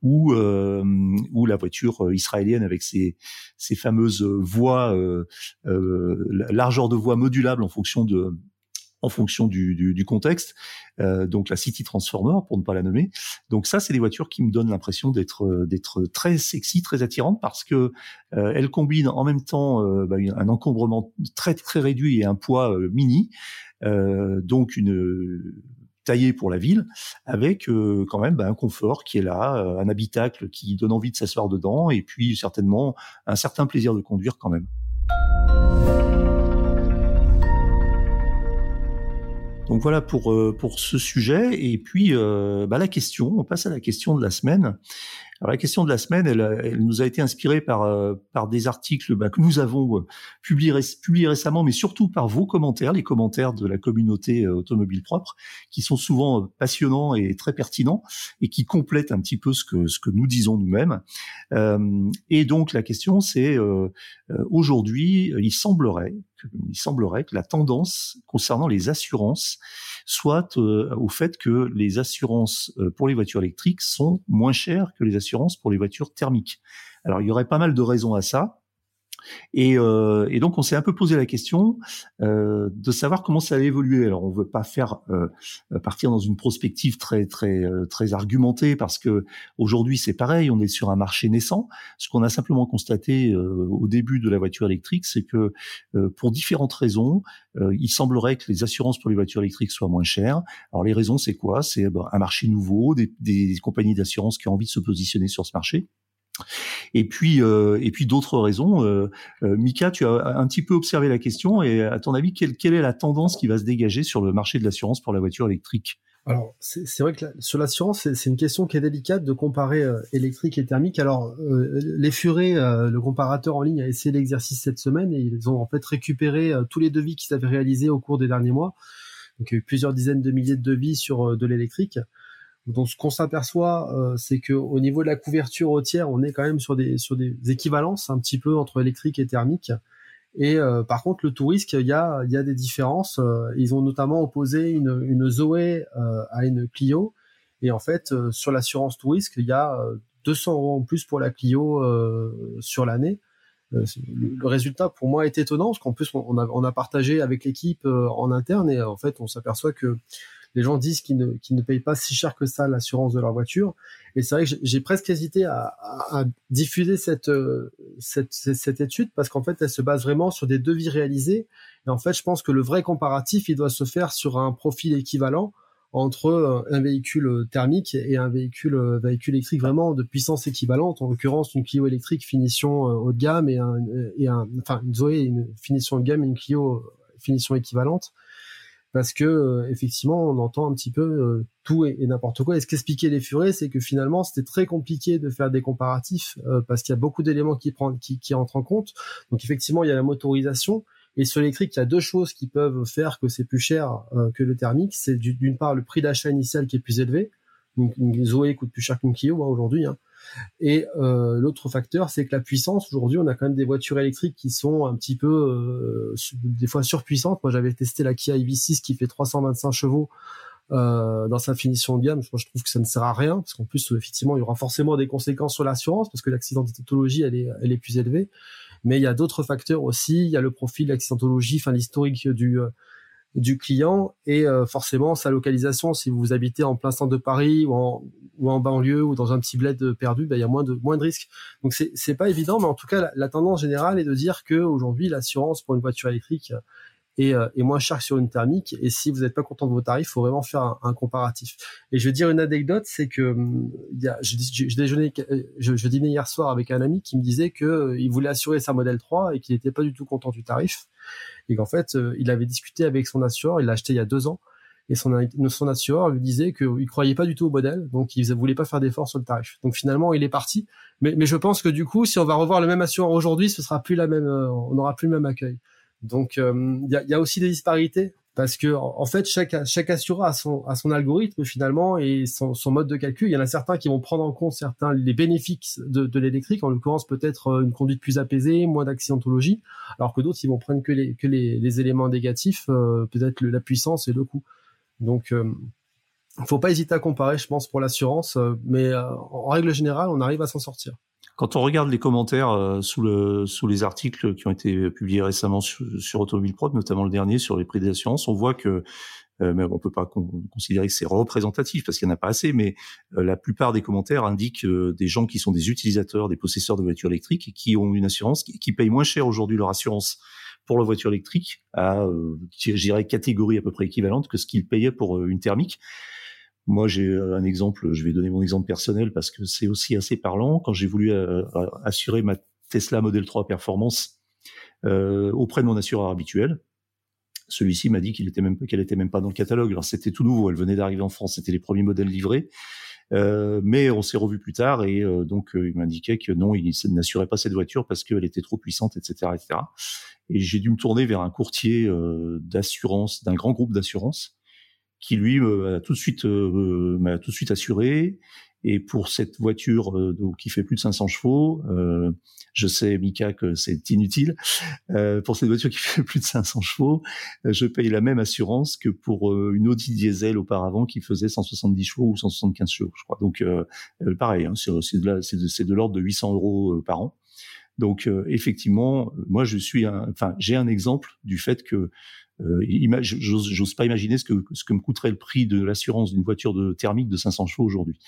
ou euh, ou la voiture israélienne avec ses ces fameuses voies, euh, euh, largeur de voie modulable en fonction de en fonction du, du, du contexte, euh, donc la City Transformer pour ne pas la nommer. Donc ça, c'est des voitures qui me donnent l'impression d'être d'être très sexy, très attirantes parce que euh, elles combinent en même temps euh, bah, un encombrement très très réduit et un poids mini, donc une taillé pour la ville, avec euh, quand même bah, un confort qui est là, euh, un habitacle qui donne envie de s'asseoir dedans, et puis certainement un certain plaisir de conduire quand même. Donc voilà pour euh, pour ce sujet et puis bah, la question, on passe à la question de la semaine. Alors la question de la semaine, elle, elle nous a été inspirée par euh, par des articles bah, que nous avons euh, publiés, récemment, mais surtout par vos commentaires, les commentaires de la communauté euh, automobile propre, qui sont souvent passionnants et très pertinents et qui complètent un petit peu ce que ce que nous disons nous-mêmes. Euh, et donc la question, c'est euh, aujourd'hui, il semblerait il semblerait que la tendance concernant les assurances soit euh, au fait que les assurances euh, pour les voitures électriques sont moins chères que les assurances pour les voitures thermiques. Alors il y aurait pas mal de raisons à ça. Et, euh, et, donc on s'est un peu posé la question euh, de savoir comment ça allait évoluer. Alors on veut pas faire euh, partir dans une prospective très très euh, très argumentée parce que aujourd'hui c'est pareil, on est sur un marché naissant. Ce qu'on a simplement constaté euh, au début de la voiture électrique, c'est que euh, pour différentes raisons, il semblerait que les assurances pour les voitures électriques soient moins chères. Alors les raisons c'est quoi? C'est ben, un marché nouveau, des, des compagnies d'assurance qui ont envie de se positionner sur ce marché. Et puis, euh, et puis d'autres raisons. Euh, euh, Mika, tu as un petit peu observé la question et à ton avis, quelle, quelle est la tendance qui va se dégager sur le marché de l'assurance pour la voiture électrique? Alors, c'est vrai que sur l'assurance, c'est une question qui est délicate de comparer électrique et thermique. Alors, les Furets, le comparateur en ligne, a essayé l'exercice cette semaine et ils ont en fait récupéré tous les devis qu'ils avaient réalisés au cours des derniers mois. Donc, il y a eu plusieurs dizaines de milliers de devis sur de l'électrique. Donc ce qu'on s'aperçoit, euh, c'est que au niveau de la couverture routière, on est quand même sur des sur des équivalences un petit peu entre électrique et thermique. Et euh, par contre, le tout risque, il y a il y a des différences. Euh, ils ont notamment opposé une une Zoé à une Clio. Et en fait, sur l'assurance tout risque, il y a 200 euros en plus pour la Clio sur l'année. Le résultat pour moi est étonnant parce qu'en plus on a, on a partagé avec l'équipe en interne et en fait on s'aperçoit que les gens disent qu'ils ne, qu'ils ne payent pas si cher que ça l'assurance de leur voiture. Et c'est vrai que j'ai presque hésité à, à, diffuser cette, cette, cette, étude parce qu'en fait, elle se base vraiment sur des devis réalisés. Et en fait, je pense que le vrai comparatif, il doit se faire sur un profil équivalent entre euh, un véhicule thermique et un véhicule euh, véhicule électrique vraiment de puissance équivalente en l'occurrence une Clio électrique finition euh, haut de gamme et un et un enfin une Zoé une finition haut de gamme et une Clio finition équivalente parce que euh, effectivement on entend un petit peu euh, tout et, n'importe quoi. Et ce qu'expliquaient les furets, c'est que finalement c'était très compliqué de faire des comparatifs euh, parce qu'il y a beaucoup d'éléments qui, qui, qui entrent en compte. Donc effectivement il y a la motorisation et sur l'électrique il y a deux choses qui peuvent faire que c'est plus cher que le thermique. C'est d'une part le prix d'achat initial qui est plus élevé. Une, une Zoé coûte plus cher qu'une Clio hein, aujourd'hui. Hein. Et euh, l'autre facteur, c'est que la puissance, aujourd'hui, on a quand même des voitures électriques qui sont un petit peu, euh, des fois surpuissantes. Moi, j'avais testé la Kia EV6 qui fait 325 chevaux euh, dans sa finition de gamme. Moi, je trouve que ça ne sert à rien, parce qu'en plus, effectivement, il y aura forcément des conséquences sur l'assurance, parce que l'accidentologie, elle est, elle est plus élevée. Mais il y a d'autres facteurs aussi. Il y a le profil l'accidentologie, enfin l'historique du du client et euh, forcément sa localisation. Si vous habitez en plein centre de Paris ou en, ou en banlieue ou dans un petit bled perdu, ben, il y a moins de moins de risques. Donc c'est c'est pas évident, mais en tout cas la, la tendance générale est de dire que aujourd'hui l'assurance pour une voiture électrique et, euh, et, moins cher sur une thermique. Et si vous n'êtes pas content de vos tarifs, faut vraiment faire un, comparatif. Et je vais dire une anecdote, c'est que hum, y a, je, je, déjeunais, euh, je, je, dînais hier soir avec un ami qui me disait que euh, il voulait assurer sa modèle 3 et qu'il n'était pas du tout content du tarif. Et qu'en fait, il avait discuté avec son assureur, il l'a acheté il y a deux ans. et son, son assureur lui disait qu'il croyait pas du tout au modèle, donc il voulait pas faire d'efforts sur le tarif. Donc finalement, il est parti. Mais, mais je pense que du coup, si on va revoir le même assureur aujourd'hui, ce sera plus la même, on n'aura plus le même accueil. Donc euh, il y, a, aussi des disparités parce que en fait chaque chaque assureur a son algorithme finalement et son, mode de calcul. Il y en a certains qui vont prendre en compte certains les bénéfices de, de l'électrique, en l'occurrence peut-être euh, une conduite plus apaisée, moins d'accidentologie, alors que d'autres ils vont prendre que les que éléments négatifs, euh, peut-être la puissance et le coût. Donc euh, faut pas hésiter à comparer, je pense, pour l'assurance, mais en règle générale, on arrive à s'en sortir. Quand on regarde les commentaires euh, sous, le, sous les articles qui ont été publiés récemment sur, sur Automobile Prod, notamment le dernier sur les prix des assurances, on voit que euh, mais on peut pas considérer que c'est représentatif parce qu'il n'y en a pas assez, mais euh, la plupart des commentaires indiquent des gens qui sont des utilisateurs, des possesseurs de voitures électriques et qui ont une assurance, qui, qui payent moins cher aujourd'hui leur assurance pour la voiture électrique à, je dirais, catégorie à peu près équivalente que ce qu'ils payaient pour une thermique. Moi, j'ai un exemple, je vais donner mon exemple personnel parce que c'est aussi assez parlant. Quand j'ai voulu euh, assurer ma Tesla Model 3 Performance euh, auprès de mon assureur habituel, celui-ci m'a dit qu'il était même qu'elle était même pas dans le catalogue. Alors c'était tout nouveau, elle venait d'arriver en France, c'était les premiers modèles livrés. Euh, mais on s'est revu plus tard et euh, donc il m'indiquait que non, il n'assurait pas cette voiture parce qu'elle était trop puissante, etc., etc. Et j'ai dû me tourner vers un courtier d'assurance, d'un grand groupe d'assurance, qui lui m'a tout de suite euh, m'a tout de suite assuré. Et pour cette voiture euh, donc, qui fait plus de 500 chevaux, euh, je sais Mika que c'est inutile. Euh, pour cette voiture qui [laughs] fait plus de 500 chevaux, je paye la même assurance que pour une Audi diesel auparavant qui faisait 170 chevaux ou 175 chevaux, je crois. Donc pareil, hein, c'est de, de l'ordre de 800 euros par an. Donc effectivement, moi je suis, enfin j'ai un exemple du fait que euh, J'ose pas imaginer ce que, ce que me coûterait le prix de l'assurance d'une voiture de thermique de 500 chevaux aujourd'hui.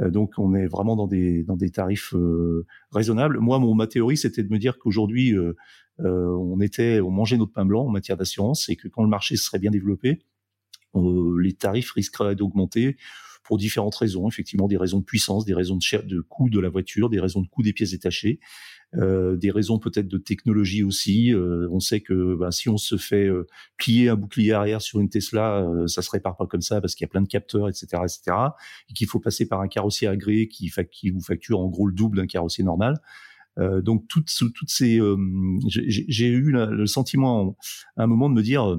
Euh, donc on est vraiment dans des dans des tarifs euh, raisonnables. Moi, mon ma théorie, c'était de me dire qu'aujourd'hui, euh, on était, on mangeait notre pain blanc en matière d'assurance, et que quand le marché serait bien développé, les tarifs risqueraient d'augmenter pour différentes raisons, effectivement des raisons de puissance, des raisons de, de coût de la voiture, des raisons de coût des pièces détachées, euh, des raisons peut-être de technologie aussi. Euh, on sait que bah, si on se fait euh, plier un bouclier arrière sur une Tesla, ça se répare pas comme ça parce qu'il y a plein de capteurs, etc., etc. Et qu'il faut passer par un carrossier agréé qui, vous facture en gros le double d'un carrossier normal. donc toutes ces, j'ai eu le sentiment à un moment de me dire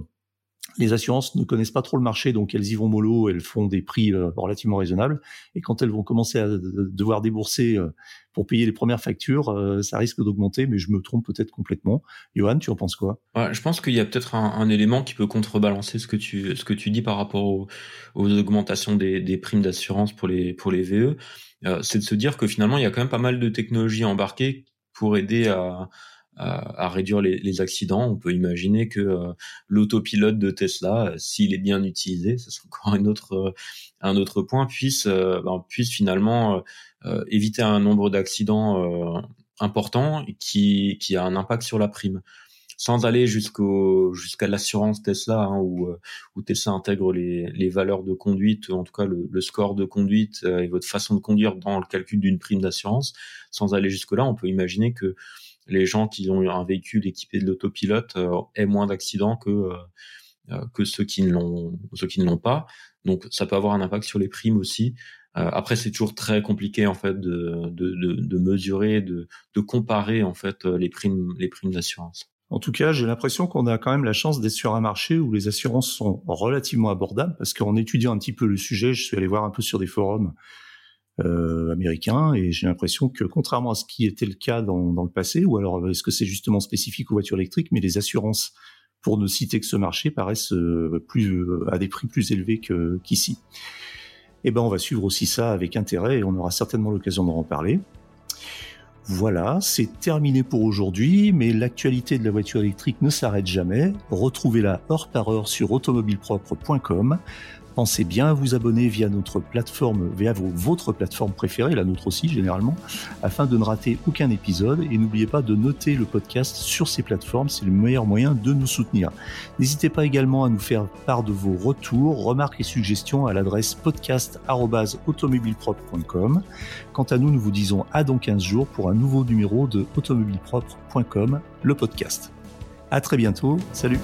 les assurances ne connaissent pas trop le marché, donc elles y vont mollo, elles font des prix euh, relativement raisonnables. Et quand elles vont commencer à devoir débourser euh, pour payer les premières factures, euh, ça risque d'augmenter, mais je me trompe peut-être complètement. Johan, tu en penses quoi? Je pense qu'il y a peut-être un, élément qui peut contrebalancer ce que tu, ce que tu dis par rapport aux, augmentations des, des primes d'assurance pour les, pour les VE. c'est de se dire que finalement, il y a quand même pas mal de technologies embarquées pour aider à à, réduire les, les, accidents. On peut imaginer que euh, l'autopilote de Tesla, euh, s'il est bien utilisé, ça c'est encore un autre euh, un autre point, puisse ben, puisse finalement éviter un nombre d'accidents importants qui qui a un impact sur la prime sans aller jusqu'au jusqu'à l'assurance Tesla hein, où, où Tesla intègre les, les valeurs de conduite, en tout cas le, le score de conduite et votre façon de conduire dans le calcul d'une prime d'assurance. Sans aller jusque là, on peut imaginer que les gens qui ont un véhicule équipé de l'autopilote euh, aient moins d'accidents que euh, euh, que ceux qui ne l'ont ceux qui ne l'ont pas. Donc ça peut avoir un impact sur les primes aussi. après c'est toujours très compliqué en fait de de, de, mesurer, de, de comparer en fait les primes les primes d'assurance. En tout cas, j'ai l'impression qu'on a quand même la chance d'être sur un marché où les assurances sont relativement abordables, parce qu'en étudiant un petit peu le sujet, je suis allé voir un peu sur des forums euh, américain et j'ai l'impression que contrairement à ce qui était le cas dans, dans le passé, ou alors est-ce que c'est justement spécifique aux voitures électriques, mais les assurances, pour ne citer que ce marché, paraissent euh, plus euh, à des prix plus élevés qu'ici. Eh ben, on va suivre aussi ça avec intérêt et on aura certainement l'occasion d'en reparler. Voilà, c'est terminé pour aujourd'hui, mais l'actualité de la voiture électrique ne s'arrête jamais. Retrouvez-la heure par heure sur automobilepropre.com pensez bien à vous abonner via notre plateforme, via votre plateforme préférée, la nôtre aussi généralement, afin de ne rater aucun épisode. Et n'oubliez pas de noter le podcast sur ces plateformes, c'est le meilleur moyen de nous soutenir. N'hésitez pas également à nous faire part de vos retours, remarques et suggestions à l'adresse podcast.automobilepropre.com. Quant à nous, nous vous disons à dans 15 jours pour un nouveau numéro de automobilepropre.com, le podcast. À très bientôt. Salut.